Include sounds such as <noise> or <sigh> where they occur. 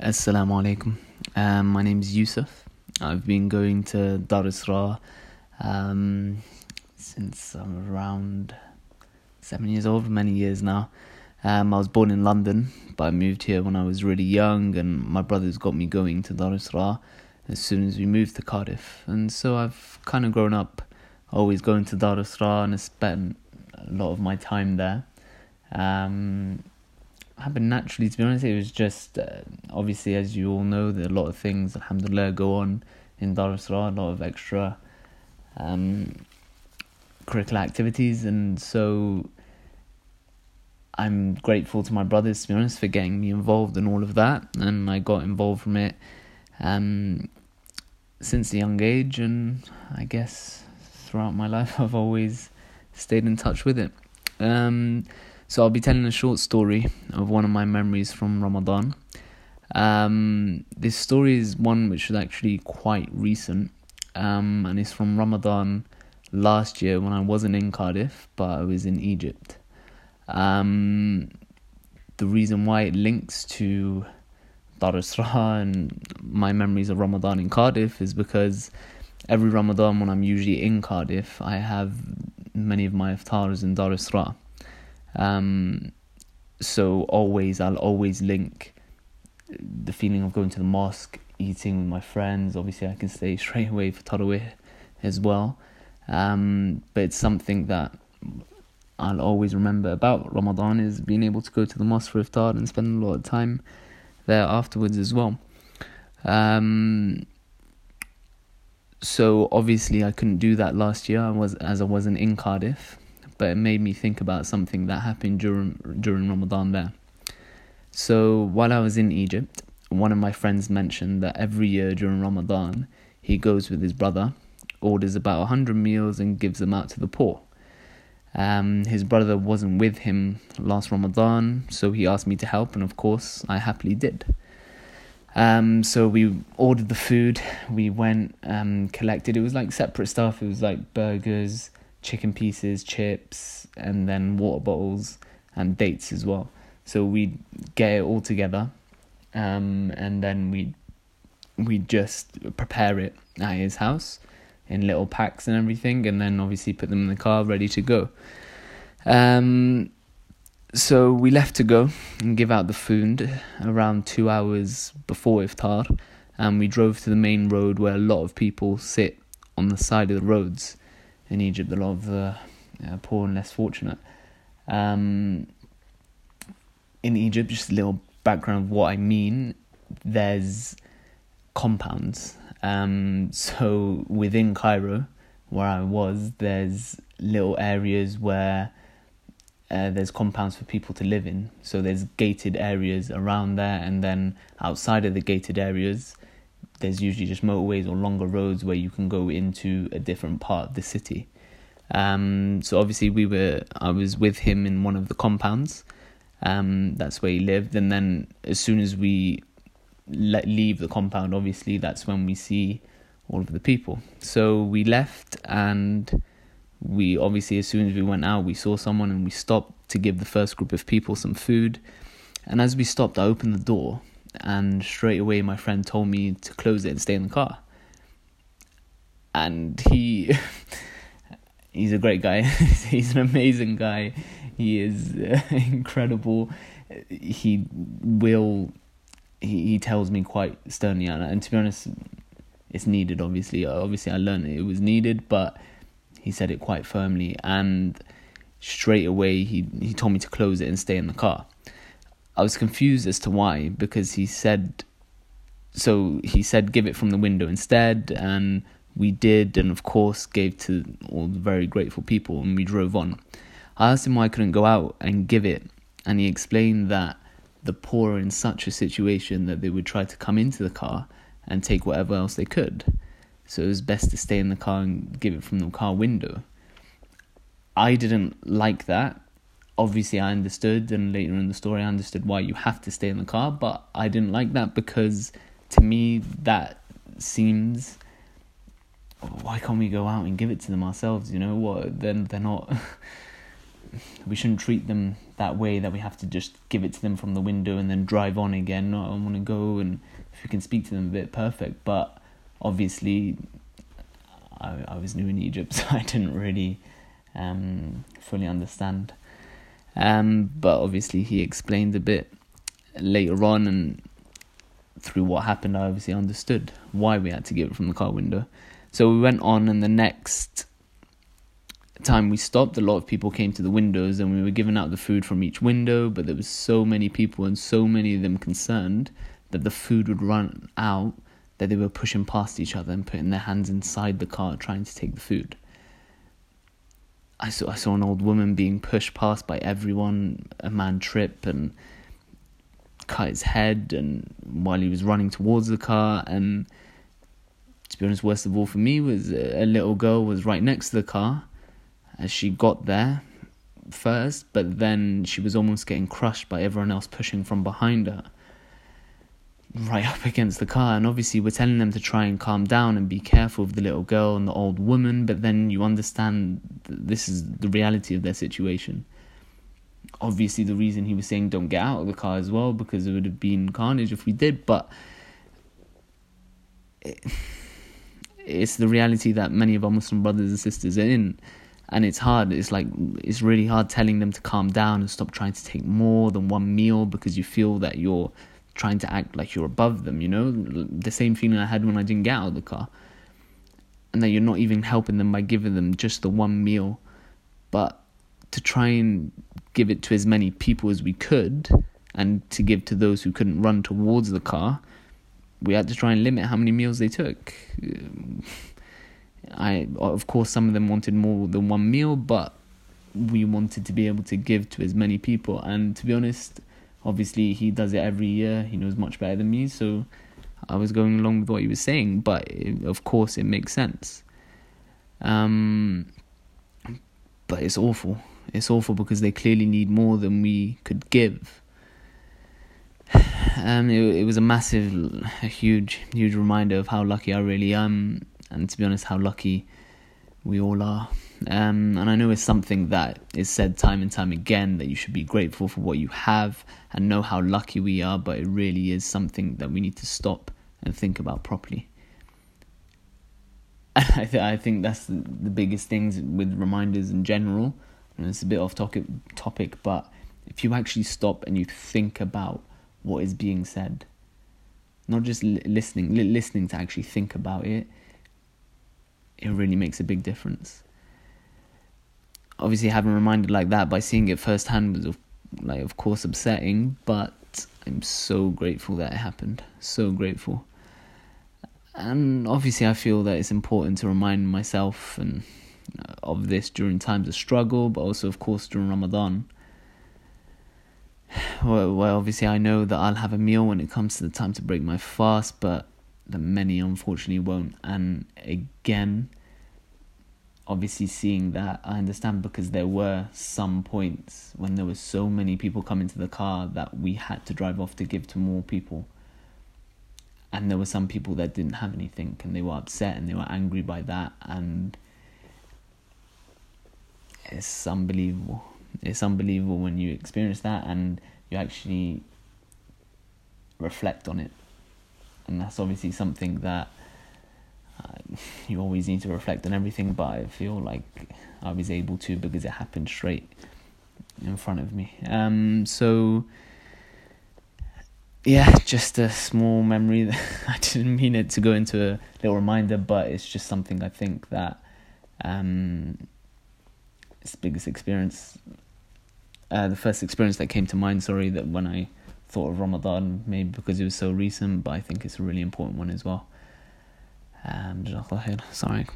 Assalamu alaikum. Um, my name is Yusuf. I've been going to Dar Isra um, since I'm around seven years old, many years now. Um, I was born in London, but I moved here when I was really young, and my brothers got me going to Dar Isra as soon as we moved to Cardiff. And so I've kind of grown up always going to Dar Isra and I spent a lot of my time there. Um, happened naturally. To be honest, it was just uh, obviously, as you all know, there are a lot of things, alhamdulillah, go on in Dar es a lot of extra um, curricular activities, and so I'm grateful to my brothers, to be honest, for getting me involved in all of that, and I got involved from it um, since a young age, and I guess throughout my life, <laughs> I've always stayed in touch with it. Um, so I'll be telling a short story of one of my memories from Ramadan. Um, this story is one which is actually quite recent, um, and it's from Ramadan last year when I wasn't in Cardiff, but I was in Egypt. Um, the reason why it links to Dar Isra and my memories of Ramadan in Cardiff is because every Ramadan when I'm usually in Cardiff, I have many of my iftars in Dar Isra. Um, so always, I'll always link the feeling of going to the mosque, eating with my friends. Obviously, I can stay <laughs> straight away for Tarawih as well. Um, but it's something that I'll always remember about Ramadan is being able to go to the mosque for iftar and spend a lot of time there afterwards as well. Um, so obviously I couldn't do that last year. I was as I wasn't in Cardiff but it made me think about something that happened during during Ramadan there. So while I was in Egypt, one of my friends mentioned that every year during Ramadan, he goes with his brother, orders about 100 meals and gives them out to the poor. Um, his brother wasn't with him last Ramadan, so he asked me to help, and of course, I happily did. Um, so we ordered the food, we went, um, collected. It was like separate stuff. It was like burgers, chicken pieces, chips, and then water bottles and dates as well. So we'd get it all together, um, and then we we just prepare it at his house in little packs and everything, and then obviously put them in the car ready to go. Um, so we left to go and give out the food around two hours before iftar, and we drove to the main road where a lot of people sit on the side of the roads in Egypt, a lot of the uh, poor and less fortunate. Um, in Egypt, just a little background of what I mean. There's compounds. Um, so within Cairo, where I was, there's little areas where uh, there's compounds for people to live in. So there's gated areas around there, and then outside of the gated areas, there's usually just motorways or longer roads where you can go into a different part of the city. Um, so obviously we were I was with him in one of the compounds. Um, that's where he lived, and then as soon as we let leave the compound, obviously that's when we see all of the people. So we left, and we obviously as soon as we went out, we saw someone, and we stopped to give the first group of people some food. And as we stopped, I opened the door, and straight away my friend told me to close it and stay in the car. And he <laughs> he's a great guy. <laughs> he's an amazing guy. He is uh, <laughs> incredible. He will he, he tells me quite sternly and, and to be honest it's needed obviously obviously I learned it, it was needed but he said it quite firmly and straight away he he told me to close it and stay in the car I was confused as to why because he said so he said give it from the window instead and we did and of course gave to all the very grateful people and we drove on. I asked him why I couldn't go out and give it and he explained that the poor are in such a situation that they would try to come into the car and take whatever else they could. So it was best to stay in the car and give it from the car window. I didn't like that obviously I understood, and later in the story I understood why you have to stay in the car, but I didn't like that because to me that seems why can't we go out and give it to them ourselves? You know what? Then they're not <laughs> we shouldn't treat them that way that we have to just give it to them from the window and then drive on again. No, I want to go and if we can speak to them a bit, perfect. But obviously, I I was new in Egypt, <laughs> so I didn't really um, fully understand. Um, but obviously, he explained a bit later on, and through what happened, I obviously understood why we had to give it from the car window. So we went on, and the next time we stopped, a lot of people came to the windows, and we were giving out the food from each window. But there was so many people and so many of them concerned that the food would run out that they were pushing past each other and putting their hands inside the car trying to take the food. I saw I saw an old woman being pushed past by everyone. A man trip and cut his head, and while he was running towards the car, and to be honest, worst of all for me was a little girl was right next to the car as she got there first, but then she was almost getting crushed by everyone else pushing from behind her right up against the car and obviously we're telling them to try and calm down and be careful of the little girl and the old woman but then you understand this is the reality of their situation. Obviously the reason he was saying don't get out of the car as well because it would have been carnage if we did but it, it's the reality that many of our muslim brothers and sisters are in and it's hard it's like it's really hard telling them to calm down and stop trying to take more than one meal because you feel that you're trying to act like you're above them, you know? The same feeling I had when I didn't get out of the car. And that you're not even helping them by giving them just the one meal, but to try and give it to as many people as we could and to give to those who couldn't run towards the car, we had to try and limit how many meals they took. <laughs> I of course some of them wanted more than one meal, but we wanted to be able to give to as many people and to be honest obviously he does it every year. He knows much better than me so i was going along with what he was saying but it, of course it makes sense. Um but it's awful. It's awful because they clearly need more than we could give. Um it, it was a massive a huge huge reminder of how lucky i really am and to be honest how lucky we all are um, and I know it's something that is said time and time again that you should be grateful for what you have and know how lucky we are, but it really is something that we need to stop and think about properly. <laughs> I, th- I think that's the, the biggest things with reminders in general. And it's a bit off topic, topic, but if you actually stop and you think about what is being said, not just li- listening, li- listening to actually think about it, it really makes a big difference obviously having reminded like that by seeing it firsthand was of, like of course upsetting, but I'm so grateful that it happened. So grateful. And obviously I feel that it's important to remind myself and uh, of this during times of struggle, but also of course during Ramadan. <sighs> Well, well, obviously I know that I'll have a meal when it comes to the time to break my fast, but that many unfortunately won't. And again, obviously seeing that I understand because there were some points when there were so many people coming to the car that we had to drive off to give to more people. And there were some people that didn't have anything and they were upset and they were angry by that and it's unbelievable. It's unbelievable when you experience that and you actually reflect on it. And that's obviously something that uh, <laughs> you always need to reflect on everything, but I feel like I was able to because it happened straight in front of me. Um, so yeah, just a small memory. That <laughs> I didn't mean it to go into a little reminder, but it's just something I think that um, it's the biggest experience. Uh, the first experience that came to mind, sorry, that when I thought of Ramadan, maybe because it was so recent, but I think it's a really important one as well. Um, sorry.